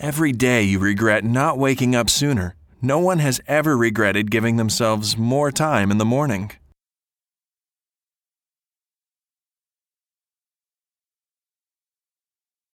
Every day you regret not waking up sooner. No one has ever regretted giving themselves more time in the morning.